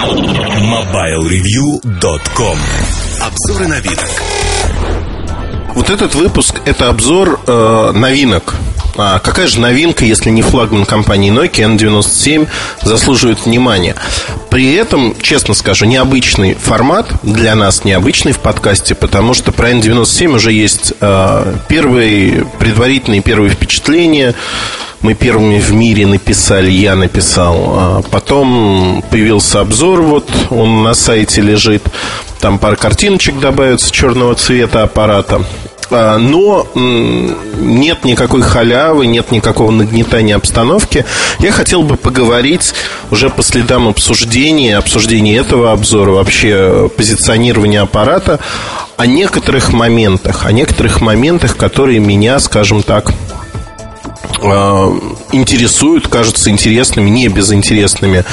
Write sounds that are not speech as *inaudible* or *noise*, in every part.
MobileReview.com Обзоры новинок. Вот этот выпуск – это обзор э, новинок а какая же новинка, если не флагман компании Nokia N97, заслуживает внимания? При этом, честно скажу, необычный формат, для нас необычный в подкасте, потому что про N97 уже есть э, первые предварительные первые впечатления. Мы первыми в мире написали, я написал. А потом появился обзор, вот он на сайте лежит. Там пара картиночек добавится черного цвета аппарата. А, но нет никакой халявы, нет никакого нагнетания обстановки. Я хотел бы поговорить уже по следам обсуждения, обсуждения этого обзора, вообще позиционирования аппарата, о некоторых моментах, о некоторых моментах, которые меня, скажем так, а, интересуют, кажутся интересными, не безинтересными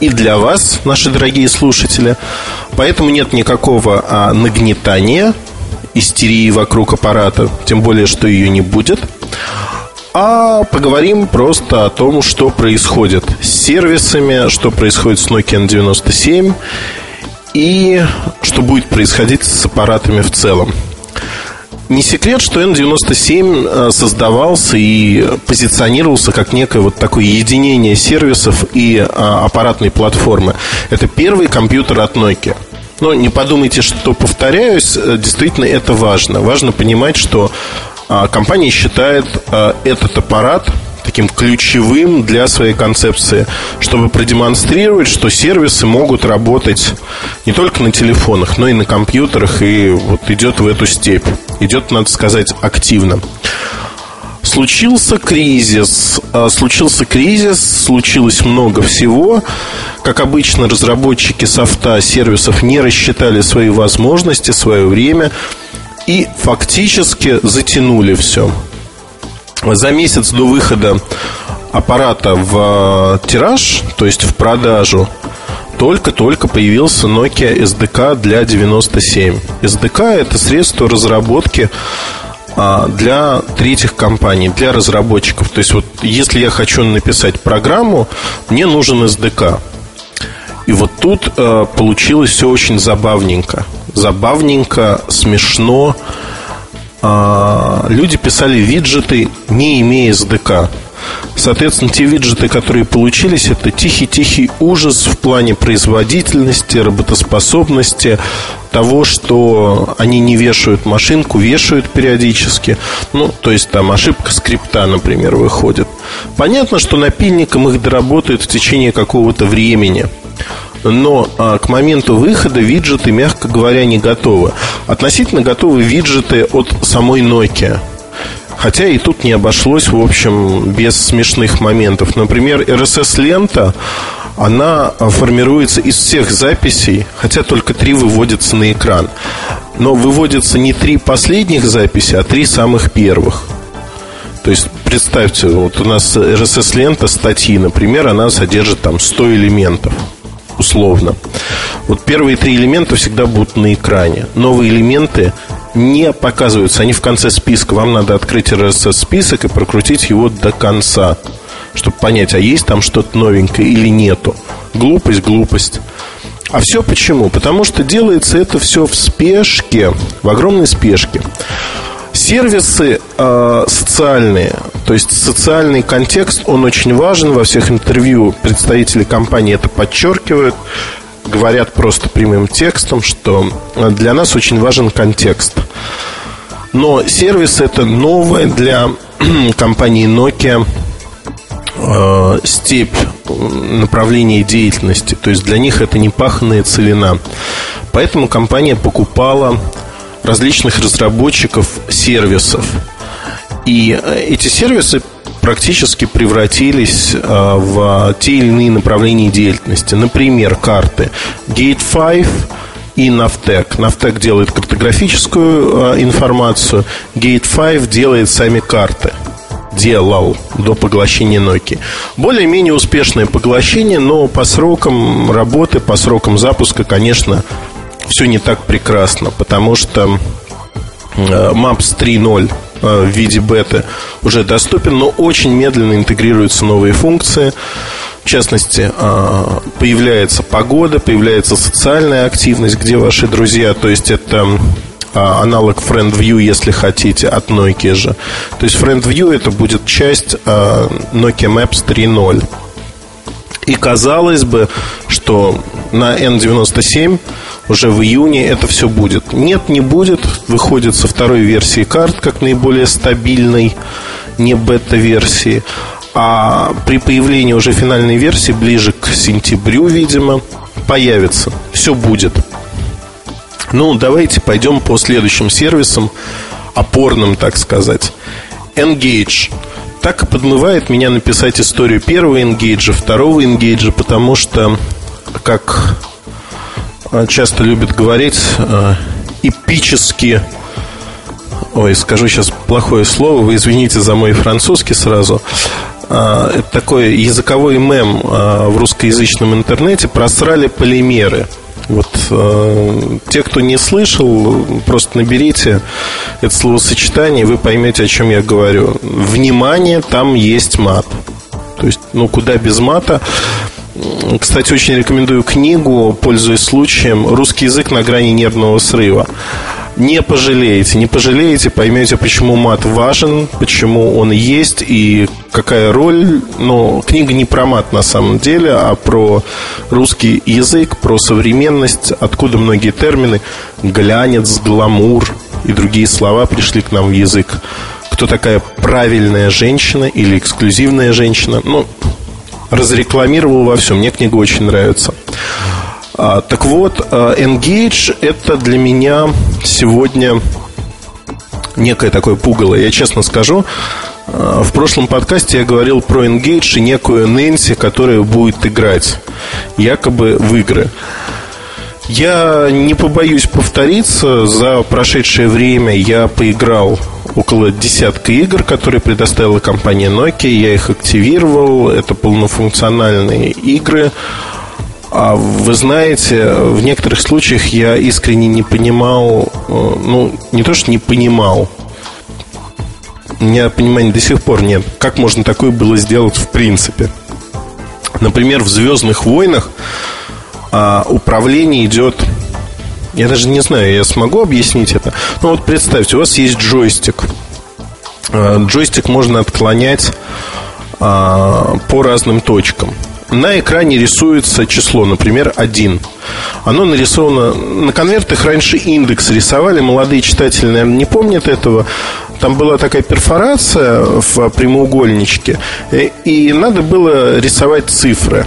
и для вас, наши дорогие слушатели. Поэтому нет никакого а, нагнетания истерии вокруг аппарата, тем более, что ее не будет. А поговорим просто о том, что происходит с сервисами, что происходит с Nokia N97 и что будет происходить с аппаратами в целом. Не секрет, что N97 э, создавался и позиционировался как некое вот такое единение сервисов и а, аппаратной платформы. Это первый компьютер от Nokia – но не подумайте, что повторяюсь, э, действительно это важно. Важно понимать, что а, компания считает а, этот аппарат таким ключевым для своей концепции, чтобы продемонстрировать, что сервисы могут работать не только на телефонах, но и на компьютерах, и вот идет в эту степь. Идет, надо сказать, активно. Случился кризис. А, случился кризис, случилось много всего. Как обычно, разработчики софта сервисов не рассчитали свои возможности, свое время и фактически затянули все. За месяц до выхода аппарата в а, тираж, то есть в продажу, только-только появился Nokia SDK для 97. SDK это средство разработки для третьих компаний, для разработчиков. То есть вот если я хочу написать программу, мне нужен SDK. И вот тут э, получилось все очень забавненько. Забавненько, смешно. Э, люди писали виджеты, не имея SDK. Соответственно, те виджеты, которые получились, это тихий-тихий ужас в плане производительности, работоспособности, того, что они не вешают машинку, вешают периодически. Ну, то есть там ошибка скрипта, например, выходит. Понятно, что напильником их доработают в течение какого-то времени. Но а, к моменту выхода виджеты, мягко говоря, не готовы. Относительно готовы виджеты от самой Nokia. Хотя и тут не обошлось, в общем, без смешных моментов. Например, RSS-лента, она формируется из всех записей, хотя только три выводятся на экран. Но выводятся не три последних записи, а три самых первых. То есть, представьте, вот у нас RSS-лента статьи, например, она содержит там 100 элементов условно. Вот первые три элемента всегда будут на экране. Новые элементы не показываются. Они в конце списка. Вам надо открыть RSS-список и прокрутить его до конца, чтобы понять, а есть там что-то новенькое или нету. Глупость, глупость. А все почему? Потому что делается это все в спешке, в огромной спешке. Сервисы э, социальные, то есть социальный контекст, он очень важен. Во всех интервью представители компании это подчеркивают говорят просто прямым текстом, что для нас очень важен контекст. Но сервис это новое для *clears throat* компании Nokia э, степь направления деятельности. То есть для них это не паханная целина. Поэтому компания покупала различных разработчиков сервисов. И э, эти сервисы практически превратились а, в те или иные направления деятельности. Например, карты Gate 5 и Navtec. Navtec делает картографическую а, информацию, Gate 5 делает сами карты делал до поглощения Nokia. Более-менее успешное поглощение, но по срокам работы, по срокам запуска, конечно, все не так прекрасно, потому что Maps 3.0 Э, в виде беты уже доступен, но очень медленно интегрируются новые функции. частности, а, появляется погода, появляется социальная активность, где ваши друзья, то есть это а, аналог FriendView, если хотите, от Nokia же. То есть FriendView это будет часть Nokia Maps 3.0. И казалось бы, что на N97 уже в июне это все будет. Нет, не будет. Выходит со второй версии карт, как наиболее стабильной, не бета-версии. А при появлении уже финальной версии, ближе к сентябрю, видимо, появится. Все будет. Ну, давайте пойдем по следующим сервисам, опорным, так сказать. Engage. Так и подмывает меня написать историю первого Engage, второго Engage, потому что, как часто любят говорить, э, эпически Ой, скажу сейчас плохое слово, вы извините за мой французский сразу. А, это такой языковой мем в русскоязычном интернете просрали полимеры. Вот э, те, кто не слышал, просто наберите это словосочетание, и вы поймете, о чем я говорю. Внимание, там есть мат. То есть, ну, куда без мата. Кстати, очень рекомендую книгу, пользуясь случаем, «Русский язык на грани нервного срыва». Не пожалеете, не пожалеете, поймете, почему мат важен, почему он есть и какая роль. Но книга не про мат на самом деле, а про русский язык, про современность, откуда многие термины глянец, гламур и другие слова пришли к нам в язык. Кто такая правильная женщина или эксклюзивная женщина. Ну, разрекламировал во всем. Мне книга очень нравится. А, так вот, а, Engage это для меня сегодня некое такое пугало. Я честно скажу, а, в прошлом подкасте я говорил про Engage и некую Нэнси, которая будет играть якобы в игры. Я не побоюсь повториться, за прошедшее время я поиграл около десятка игр, которые предоставила компания Nokia. Я их активировал. Это полнофункциональные игры. А вы знаете, в некоторых случаях я искренне не понимал, э, ну, не то, что не понимал, у меня понимания до сих пор нет, как можно такое было сделать в принципе. Например, в Звездных войнах а, управление идет. Я даже не знаю, я смогу объяснить это. Ну вот представьте, у вас есть джойстик. А, джойстик можно отклонять а, по разным точкам на экране рисуется число, например, 1. Оно нарисовано... На конвертах раньше индекс рисовали. Молодые читатели, наверное, не помнят этого. Там была такая перфорация в прямоугольничке. Э, и надо было рисовать цифры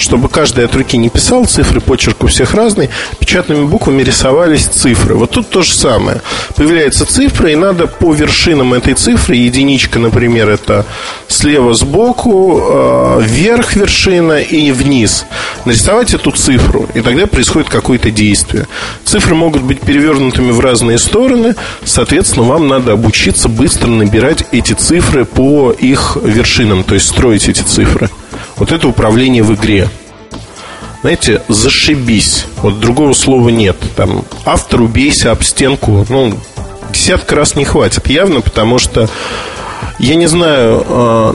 чтобы каждый от руки не писал цифры, почерк у всех разный, печатными буквами рисовались цифры. Вот тут то же самое. Появляется цифра, и надо по вершинам этой цифры, единичка, например, это слева сбоку, э, вверх вершина и вниз, нарисовать эту цифру, и тогда происходит какое-то действие. Цифры могут быть перевернутыми в разные стороны, соответственно, вам надо обучиться быстро набирать эти цифры по их вершинам, то есть строить эти цифры. Вот это управление в игре. Знаете, зашибись. Вот другого слова нет. Там автор убейся об стенку. Ну, десятка раз не хватит. Явно, потому что я не знаю, э,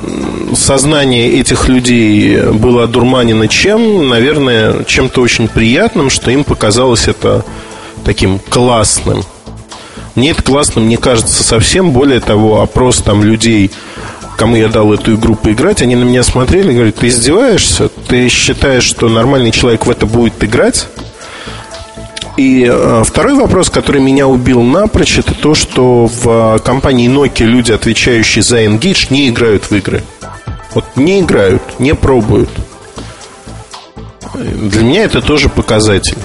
сознание этих людей было одурманено чем. Наверное, чем-то очень приятным, что им показалось это таким классным. Мне это классным не кажется совсем. Более того, опрос там людей кому я дал эту игру поиграть, они на меня смотрели и говорят, ты издеваешься? Ты считаешь, что нормальный человек в это будет играть? И э, второй вопрос, который меня убил напрочь, это то, что в компании Nokia люди, отвечающие за Engage, не играют в игры. Вот не играют, не пробуют. Для меня это тоже показатель.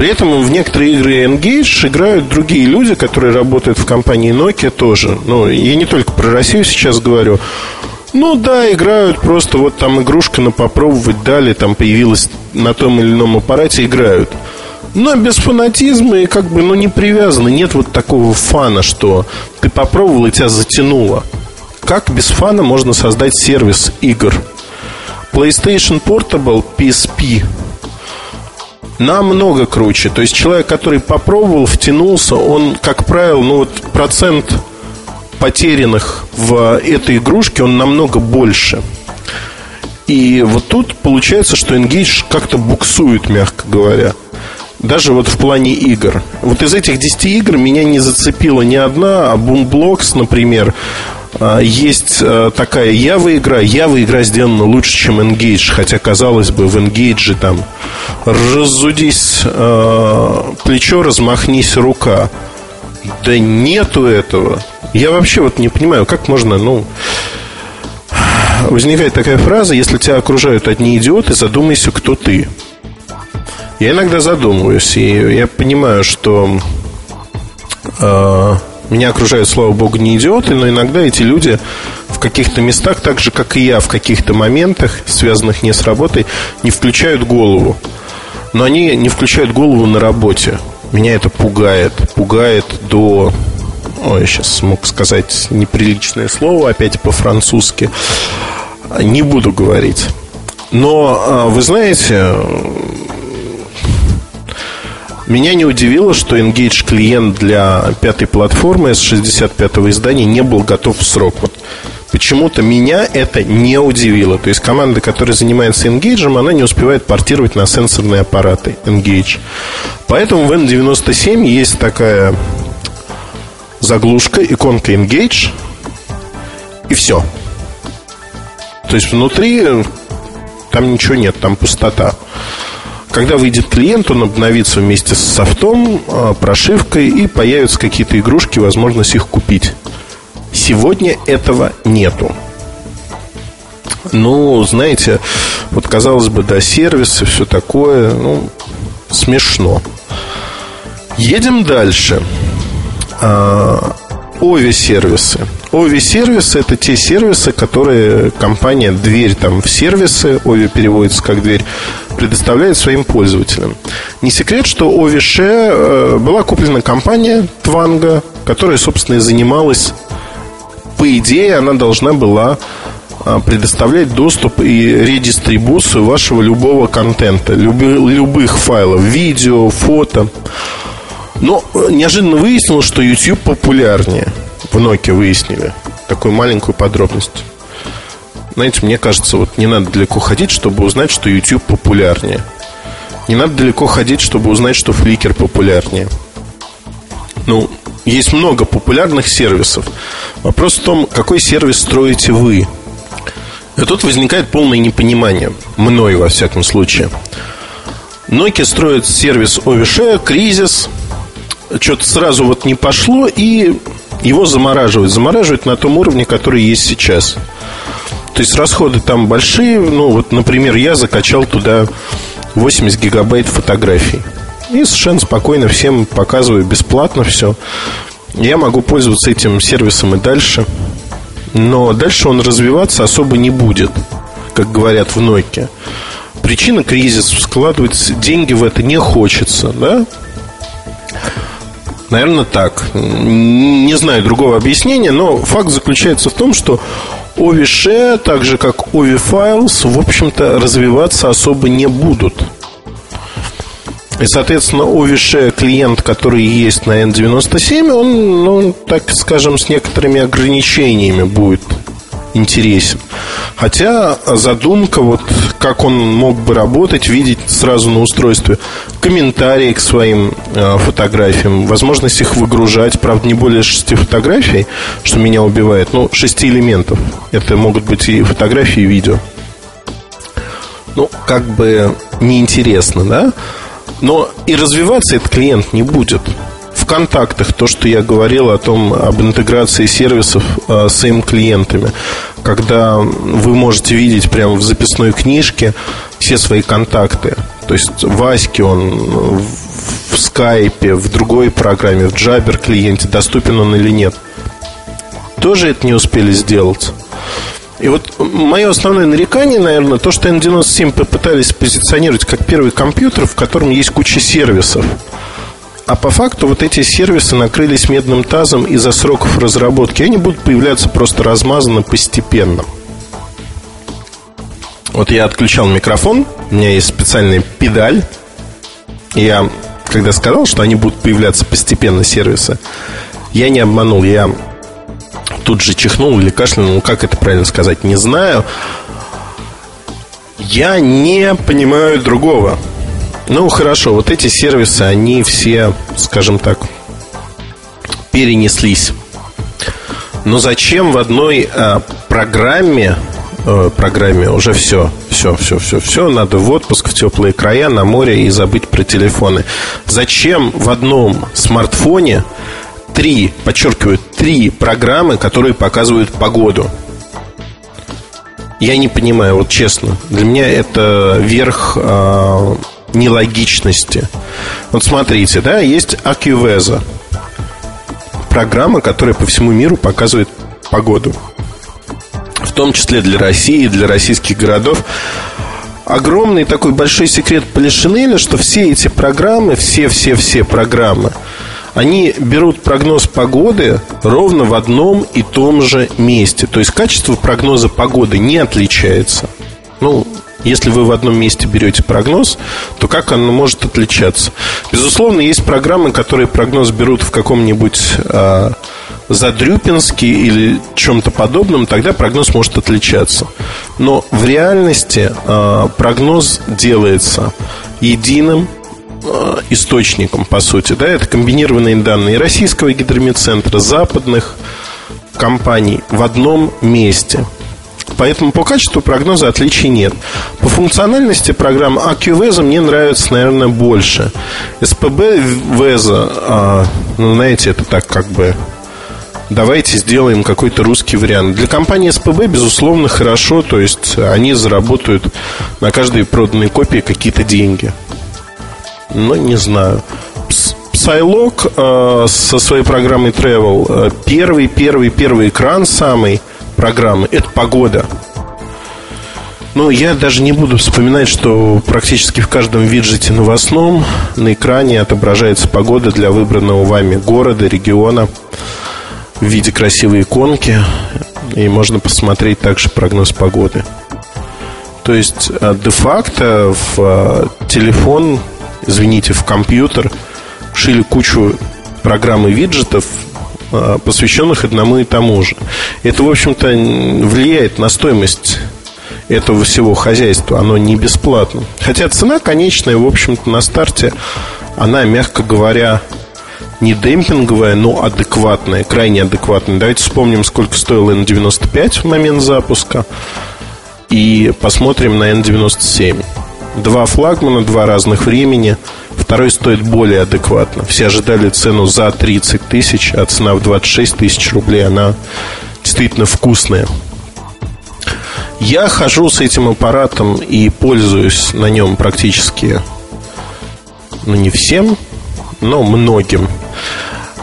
При этом в некоторые игры Engage играют другие люди, которые работают в компании Nokia тоже. Ну, я не только про Россию сейчас говорю. Ну да, играют просто вот там игрушка на попробовать дали, там появилась на том или ином аппарате, играют. Но без фанатизма и как бы, ну, не привязаны. Нет вот такого фана, что ты попробовал и тебя затянуло. Как без фана можно создать сервис игр? PlayStation Portable PSP намного круче. То есть человек, который попробовал, втянулся, он, как правило, ну вот процент потерянных в этой игрушке, он намного больше. И вот тут получается, что Engage как-то буксует, мягко говоря. Даже вот в плане игр. Вот из этих 10 игр меня не зацепила ни одна, а Boomblocks, например, есть э, такая Java игра. Java игра сделана лучше, чем Engage. Хотя, казалось бы, в Engage там разудись э, плечо, размахнись рука. Да нету этого. Я вообще вот не понимаю, как можно, ну... Возникает такая фраза, если тебя окружают одни идиоты, задумайся, кто ты. Я иногда задумываюсь, и я понимаю, что э, меня окружают, слава богу, не идиоты, но иногда эти люди в каких-то местах, так же, как и я, в каких-то моментах, связанных не с работой, не включают голову. Но они не включают голову на работе. Меня это пугает. Пугает до... Ой, сейчас смог сказать неприличное слово, опять по-французски. Не буду говорить. Но, а, вы знаете, меня не удивило, что Engage клиент для пятой платформы с 65-го издания не был готов в срок. Вот почему-то меня это не удивило. То есть команда, которая занимается Engage, она не успевает портировать на сенсорные аппараты Engage. Поэтому в N97 есть такая заглушка, иконка Engage, и все. То есть внутри там ничего нет, там пустота. Когда выйдет клиент, он обновится вместе с софтом, а, прошивкой и появятся какие-то игрушки, возможность их купить. Сегодня этого нету. Ну, знаете, вот казалось бы, да, сервисы, все такое, ну, смешно. Едем дальше. Ови-сервисы. Ови-сервисы – это те сервисы, которые компания «Дверь» там в сервисы, Ови переводится как «Дверь», предоставляет своим пользователям. Не секрет, что Овише э, была куплена компания Тванга, которая, собственно, и занималась, по идее, она должна была а, предоставлять доступ и редистрибуцию вашего любого контента, любых файлов, видео, фото. Но э, неожиданно выяснилось, что YouTube популярнее. В Nokia выяснили такую маленькую подробность. Знаете, мне кажется, вот не надо далеко ходить, чтобы узнать, что YouTube популярнее. Не надо далеко ходить, чтобы узнать, что Flickr популярнее. Ну, есть много популярных сервисов. Вопрос в том, какой сервис строите вы. И тут возникает полное непонимание. Мной, во всяком случае. Nokia строит сервис OVShare, кризис. Что-то сразу вот не пошло, и его замораживают. Замораживают на том уровне, который есть сейчас. То есть расходы там большие. Ну, вот, например, я закачал туда 80 гигабайт фотографий. И совершенно спокойно всем показываю бесплатно все. Я могу пользоваться этим сервисом и дальше. Но дальше он развиваться особо не будет, как говорят в Nokia. Причина кризис складывать деньги в это не хочется, да? Наверное, так. Не знаю другого объяснения, но факт заключается в том, что Ovi так же как Ovi Files, в общем-то, развиваться особо не будут. И, соответственно, Ovi клиент, который есть на N97, он, ну, так скажем, с некоторыми ограничениями будет интересен. Хотя задумка, вот как он мог бы работать, видеть сразу на устройстве комментарии к своим э, фотографиям, возможность их выгружать, правда, не более шести фотографий, что меня убивает, ну, шести элементов. Это могут быть и фотографии, и видео. Ну, как бы неинтересно, да? Но и развиваться этот клиент не будет контактах то, что я говорил о том, об интеграции сервисов э, с им клиентами, когда вы можете видеть прямо в записной книжке все свои контакты. То есть Ваське он в скайпе, в другой программе, в Jabber клиенте, доступен он или нет. Тоже это не успели сделать. И вот мое основное нарекание, наверное, то, что N97 попытались позиционировать как первый компьютер, в котором есть куча сервисов. А по факту вот эти сервисы накрылись медным тазом из-за сроков разработки. Они будут появляться просто размазанно постепенно. Вот я отключал микрофон, у меня есть специальная педаль. Я, когда сказал, что они будут появляться постепенно, сервисы, я не обманул, я тут же чихнул или кашлянул, как это правильно сказать, не знаю. Я не понимаю другого. Ну, хорошо, вот эти сервисы, они все, скажем так, перенеслись. Но зачем в одной а, программе, э, программе уже все, все, все, все, все, надо в отпуск, в теплые края, на море и забыть про телефоны. Зачем в одном смартфоне три, подчеркиваю, три программы, которые показывают погоду? Я не понимаю, вот честно. Для меня это верх э, нелогичности. Вот смотрите, да, есть AccuVezo. Программа, которая по всему миру показывает погоду. В том числе для России, для российских городов. Огромный такой большой секрет Полишинеля, что все эти программы, все-все-все программы – они берут прогноз погоды ровно в одном и том же месте. То есть качество прогноза погоды не отличается. Ну, если вы в одном месте берете прогноз, то как оно может отличаться? Безусловно, есть программы, которые прогноз берут в каком-нибудь э, Задрюпинске или чем-то подобном, тогда прогноз может отличаться. Но в реальности э, прогноз делается единым Э, источником, по сути. Да, это комбинированные данные российского гидромедцентра, западных компаний в одном месте. Поэтому по качеству прогноза отличий нет. По функциональности программ AccuVeza мне нравится, наверное, больше. SPB Veza, а, ну, знаете, это так как бы давайте сделаем какой-то русский вариант. Для компании СПБ, безусловно, хорошо, то есть они заработают на каждой проданной копии какие-то деньги но не знаю. Psylog э, со своей программой Travel э, первый, первый, первый экран самой программы это погода. Ну, я даже не буду вспоминать, что практически в каждом виджете новостном на экране отображается погода для выбранного вами города, региона в виде красивой иконки. И можно посмотреть также прогноз погоды. То есть, э, де-факто в э, телефон извините, в компьютер, шили кучу программ и виджетов, посвященных одному и тому же. Это, в общем-то, влияет на стоимость этого всего хозяйства. Оно не бесплатно. Хотя цена конечная, в общем-то, на старте, она, мягко говоря, не демпинговая, но адекватная, крайне адекватная. Давайте вспомним, сколько стоил N95 в момент запуска и посмотрим на N97. Два флагмана, два разных времени. Второй стоит более адекватно. Все ожидали цену за 30 тысяч, а цена в 26 тысяч рублей, она действительно вкусная. Я хожу с этим аппаратом и пользуюсь на нем практически, ну не всем, но многим.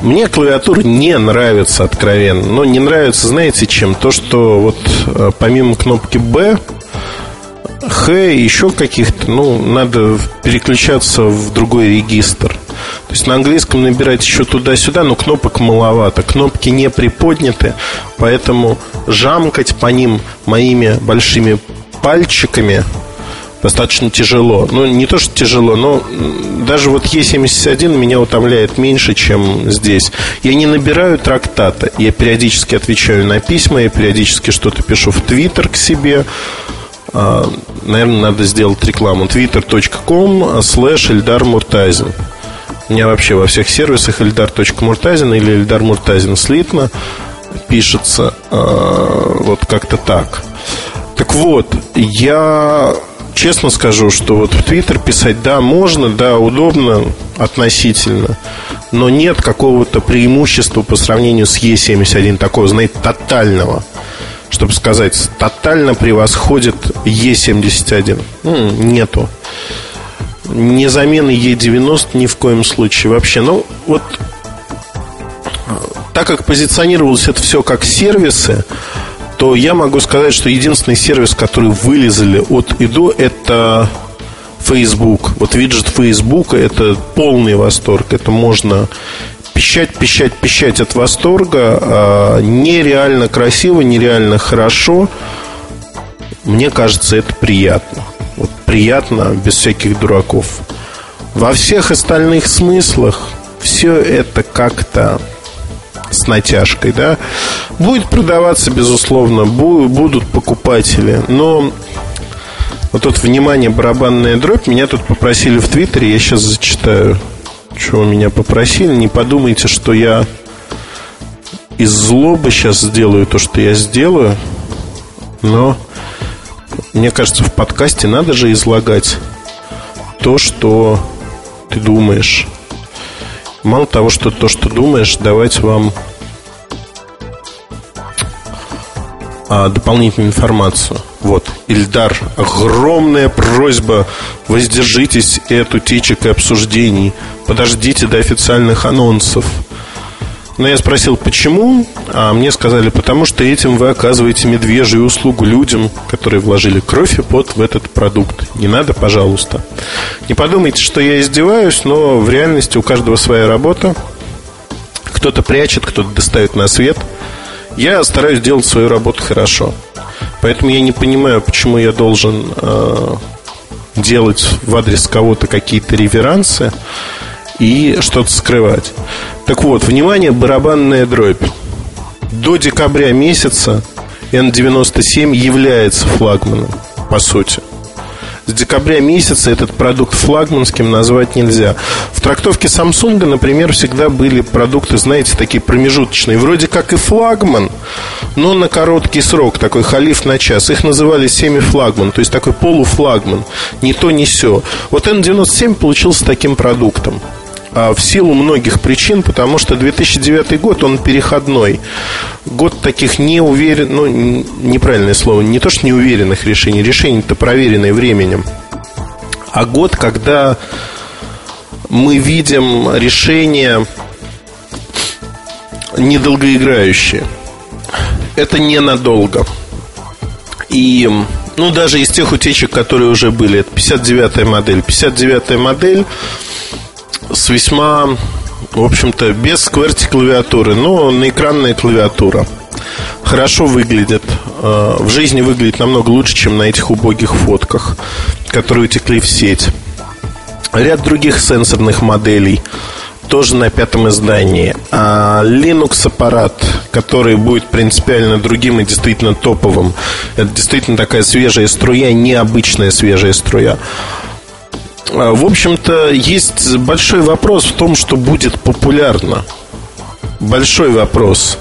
Мне клавиатура не нравится откровенно. Но не нравится, знаете, чем? То, что вот э, помимо кнопки B Х еще каких-то, ну, надо переключаться в другой регистр. То есть на английском набирать еще туда-сюда, но кнопок маловато. Кнопки не приподняты, поэтому жамкать по ним моими большими пальчиками достаточно тяжело. Ну, не то, что тяжело, но даже вот Е71 меня утомляет меньше, чем здесь. Я не набираю трактата. Я периодически отвечаю на письма, я периодически что-то пишу в Твиттер к себе. А, наверное, надо сделать рекламу. twitter.com slash Эльдар Муртазин. У меня вообще во всех сервисах Эльдар.Муртазин или Эльдар Муртазин слитно пишется а, вот как-то так. Так вот, я честно скажу, что вот в Твиттер писать, да, можно, да, удобно относительно, но нет какого-то преимущества по сравнению с Е71, такого, знаете, тотального чтобы сказать, тотально превосходит Е71. Нету. Не замены Е90 ни в коем случае вообще. Ну, вот так как позиционировалось это все как сервисы, то я могу сказать, что единственный сервис, который вылезали от и до, это Facebook. Вот виджет Facebook это полный восторг. Это можно пищать, пищать, пищать от восторга. А, нереально красиво, нереально хорошо. Мне кажется, это приятно. Вот приятно, без всяких дураков. Во всех остальных смыслах все это как-то с натяжкой, да. Будет продаваться, безусловно, будут покупатели, но Вот тут, внимание, барабанная дробь. Меня тут попросили в Твиттере, я сейчас зачитаю, чего меня попросили. Не подумайте, что я из злобы сейчас сделаю то, что я сделаю. Но мне кажется, в подкасте надо же излагать то, что ты думаешь. Мало того, что то, что думаешь, давать вам а, дополнительную информацию. Вот, Ильдар, огромная просьба, воздержитесь от утечек и обсуждений, подождите до официальных анонсов. Но я спросил, почему, а мне сказали, потому что этим вы оказываете медвежью услугу людям, которые вложили кровь и пот в этот продукт. Не надо, пожалуйста. Не подумайте, что я издеваюсь, но в реальности у каждого своя работа. Кто-то прячет, кто-то достает на свет. Я стараюсь делать свою работу хорошо. Поэтому я не понимаю, почему я должен э, делать в адрес кого-то какие-то реверансы и что-то скрывать. Так вот, внимание, барабанная дробь. До декабря месяца N97 является флагманом, по сути. С декабря месяца этот продукт флагманским назвать нельзя. В трактовке Samsung, например, всегда были продукты, знаете, такие промежуточные. Вроде как и флагман, но на короткий срок, такой халиф на час. Их называли семи-флагман, то есть такой полуфлагман. Ни то, ни все. Вот N97 получился таким продуктом. А, в силу многих причин, потому что 2009 год, он переходной. Год таких неуверенных, ну, неправильное слово, не то что неуверенных решений, решения-то проверенные временем, а год, когда мы видим решения недолгоиграющие. Это ненадолго. И, ну, даже из тех утечек, которые уже были, это 59-я модель. 59-я модель с весьма, в общем-то, без QWERTY клавиатуры, но на экранная клавиатура. Хорошо выглядит. Э, в жизни выглядит намного лучше, чем на этих убогих фотках, которые утекли в сеть. Ряд других сенсорных моделей тоже на пятом издании. А Linux аппарат, который будет принципиально другим и действительно топовым. Это действительно такая свежая струя, необычная свежая струя. А, в общем-то, есть большой вопрос в том, что будет популярно. Большой вопрос.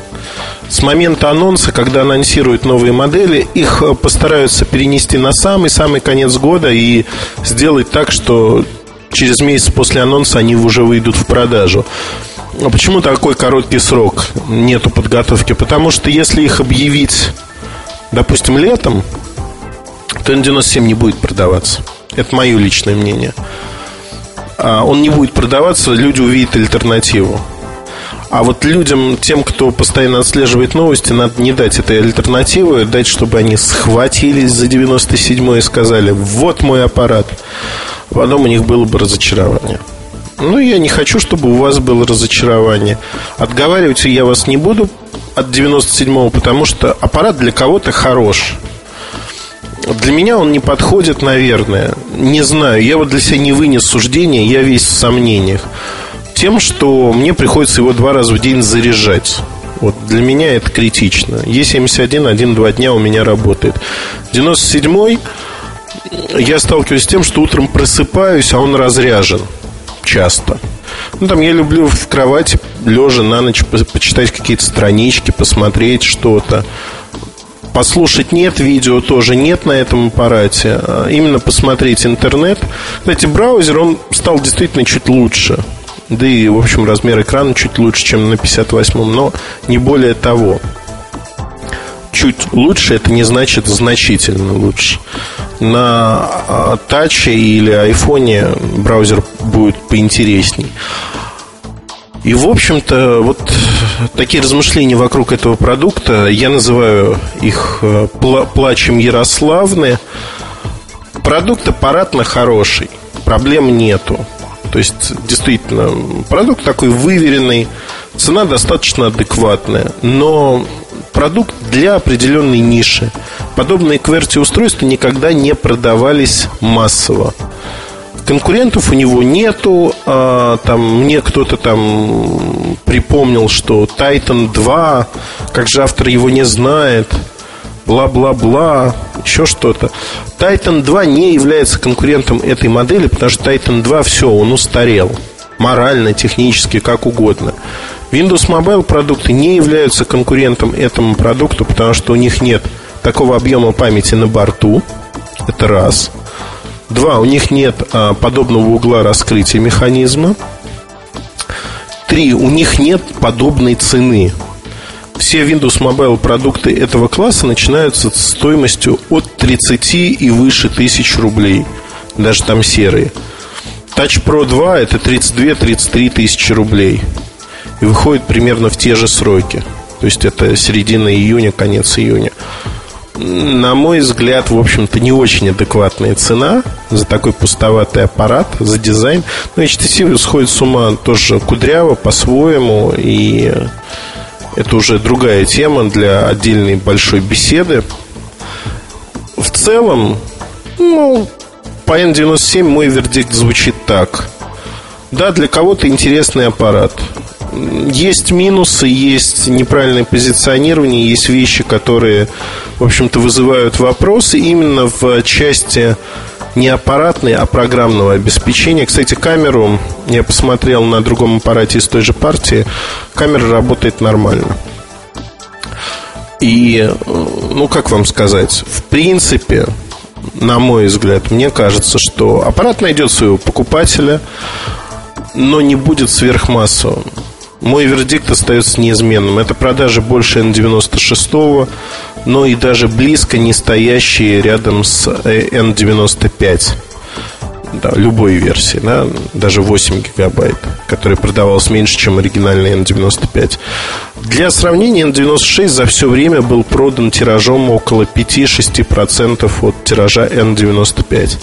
С момента анонса, когда анонсируют новые модели, их э, постараются перенести на самый-самый конец года и сделать так, что через месяц после анонса они уже выйдут в продажу. А почему такой короткий срок нету подготовки? Потому что если их объявить, допустим, летом, то N97 не будет продаваться. Это мое личное мнение. А, он не будет продаваться, люди увидят альтернативу. А вот людям, тем, кто постоянно отслеживает новости, надо не дать этой альтернативы, дать, чтобы они схватились за 97 и сказали, вот мой аппарат. Потом у них было бы разочарование. Ну, я не хочу, чтобы у вас было разочарование. Отговаривать я вас не буду от 97-го, потому что аппарат для кого-то хорош. Для меня он не подходит, наверное. Не знаю. Я вот для себя не вынес суждения, я весь в сомнениях. Тем, что мне приходится его два раза в день заряжать. Вот для меня это критично. Е71 один-два дня у меня работает. 97-й я сталкиваюсь с тем, что утром просыпаюсь, а он разряжен часто. Ну, там я люблю в кровати, лежа на ночь, почитать какие-то странички, посмотреть что-то. Послушать нет, видео тоже нет на этом аппарате. А именно посмотреть интернет. Кстати, браузер, он стал действительно чуть лучше. Да и, в общем, размер экрана чуть лучше, чем на 58-м, но не более того. Чуть лучше это не значит значительно лучше. На а, таче или айфоне браузер будет поинтересней. И, в общем-то, вот такие размышления вокруг этого продукта, я называю их э, плачем Ярославны. Продукт аппаратно хороший, проблем нету. То есть, действительно, продукт такой выверенный, цена достаточно адекватная, но продукт для определенной ниши. Подобные QWERTY устройства никогда не продавались массово. Конкурентов у него нету. А, там мне кто-то там припомнил, что Titan 2, как же автор его не знает. бла-бла-бла, еще что-то. Titan 2 не является конкурентом этой модели, потому что Titan 2 все, он устарел. Морально, технически, как угодно. Windows Mobile продукты не являются конкурентом этому продукту, потому что у них нет такого объема памяти на борту. Это раз. Два, у них нет а, подобного угла раскрытия механизма. Три, у них нет подобной цены. Все Windows Mobile продукты этого класса начинаются с стоимостью от 30 и выше тысяч рублей. Даже там серые. Touch Pro 2 это 32-33 тысячи рублей. И выходит примерно в те же сроки. То есть это середина июня, конец июня. На мой взгляд, в общем-то, не очень адекватная цена за такой пустоватый аппарат, за дизайн. Но HTC сходит с ума тоже кудряво, по-своему. И это уже другая тема для отдельной большой беседы. В целом, ну, по N97 мой вердикт звучит так. Да, для кого-то интересный аппарат. Есть минусы, есть неправильное позиционирование, есть вещи, которые, в общем-то, вызывают вопросы именно в части не аппаратной, а программного обеспечения. Кстати, камеру я посмотрел на другом аппарате из той же партии. Камера работает нормально. И, ну, как вам сказать, в принципе, на мой взгляд, мне кажется, что аппарат найдет своего покупателя, но не будет сверхмассовым. Мой вердикт остается неизменным. Это продажи больше N96, но и даже близко не стоящие рядом с N95. Да, любой версии, да, даже 8 гигабайт, который продавался меньше, чем оригинальный N95. Для сравнения, N96 за все время был продан тиражом около 5-6% от тиража N95.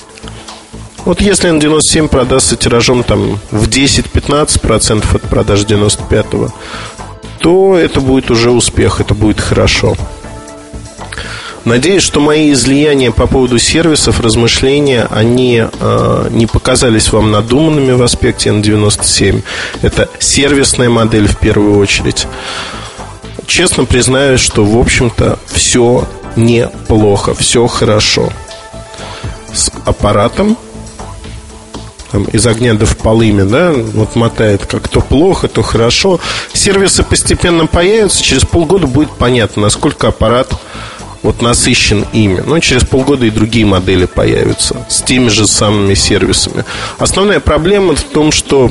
Вот если N97 продастся тиражом там в 10-15% от продаж 95-го, то это будет уже успех, это будет хорошо. Надеюсь, что мои излияния по поводу сервисов, размышления, они э, не показались вам надуманными в аспекте N97. Это сервисная модель в первую очередь. Честно признаюсь, что, в общем-то, все неплохо, все хорошо. С аппаратом там, из огня до в полыми, да, вот мотает как то плохо, то хорошо. Сервисы постепенно появятся, через полгода будет понятно, насколько аппарат вот насыщен ими. Но через полгода и другие модели появятся с теми же самыми сервисами. Основная проблема в том, что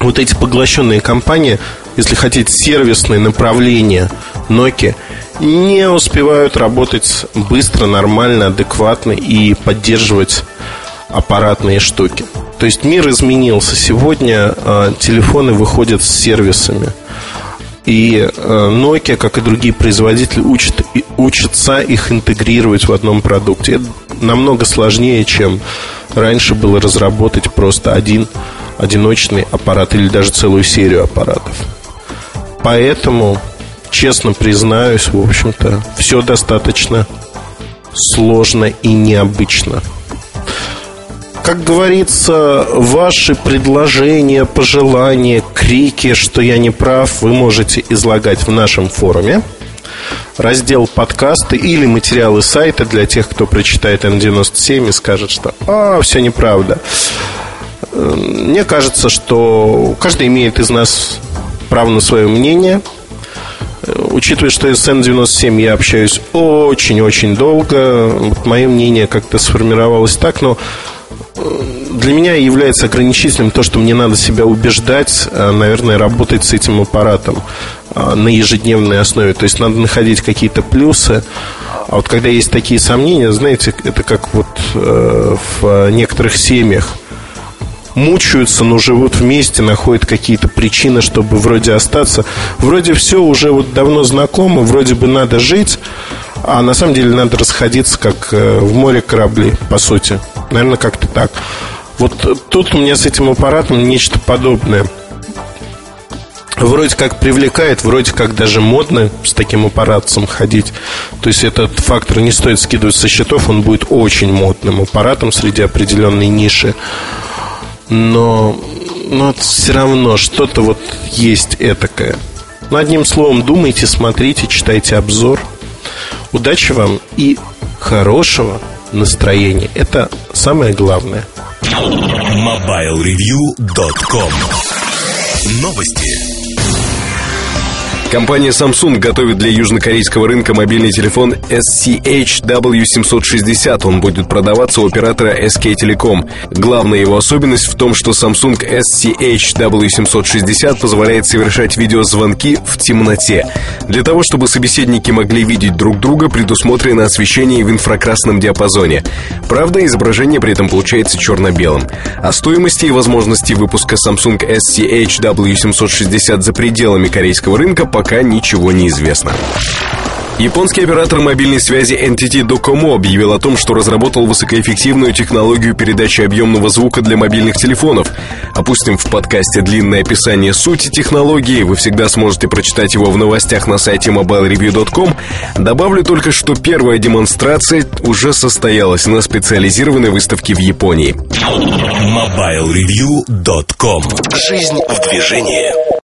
вот эти поглощенные компании, если хотите, сервисные направления Nokia, не успевают работать быстро, нормально, адекватно и поддерживать аппаратные штуки. То есть мир изменился. Сегодня э, телефоны выходят с сервисами. И э, Nokia, как и другие производители, учат, учатся их интегрировать в одном продукте. Это намного сложнее, чем раньше было разработать просто один одиночный аппарат или даже целую серию аппаратов. Поэтому, честно признаюсь, в общем-то, все достаточно сложно и необычно как говорится, ваши предложения, пожелания, крики, что я не прав, вы можете излагать в нашем форуме. Раздел подкасты или материалы сайта для тех, кто прочитает N97 и скажет, что «А, все неправда». Мне кажется, что каждый имеет из нас право на свое мнение. Учитывая, что с N97 я общаюсь очень-очень долго, мое мнение как-то сформировалось так, но для меня является ограничительным то, что мне надо себя убеждать, э, наверное, работать с этим аппаратом э, на ежедневной основе. То есть надо находить какие-то плюсы. А вот когда есть такие сомнения, знаете, это как вот э, в некоторых семьях мучаются, но живут вместе, находят какие-то причины, чтобы вроде остаться. Вроде все уже вот давно знакомо, вроде бы надо жить, а на самом деле надо расходиться, как в море корабли, по сути. Наверное, как-то так. Вот тут у меня с этим аппаратом нечто подобное. Вроде как привлекает, вроде как даже модно с таким аппаратом ходить. То есть этот фактор не стоит скидывать со счетов, он будет очень модным аппаратом среди определенной ниши. Но, но все равно что-то вот есть этакое. Но одним словом, думайте, смотрите, читайте обзор. Удачи вам и хорошего настроения. Это самое главное. MobileReview.com Новости. Компания Samsung готовит для южнокорейского рынка мобильный телефон SCH-W760. Он будет продаваться у оператора SK Telecom. Главная его особенность в том, что Samsung SCH-W760 позволяет совершать видеозвонки в темноте. Для того, чтобы собеседники могли видеть друг друга, предусмотрено освещение в инфракрасном диапазоне. Правда, изображение при этом получается черно-белым. О стоимости и возможности выпуска Samsung SCH-W760 за пределами корейского рынка пока ничего не известно. Японский оператор мобильной связи NTT Docomo объявил о том, что разработал высокоэффективную технологию передачи объемного звука для мобильных телефонов. Опустим в подкасте длинное описание сути технологии. Вы всегда сможете прочитать его в новостях на сайте mobilereview.com. Добавлю только, что первая демонстрация уже состоялась на специализированной выставке в Японии. MobileReview.com Жизнь в движении.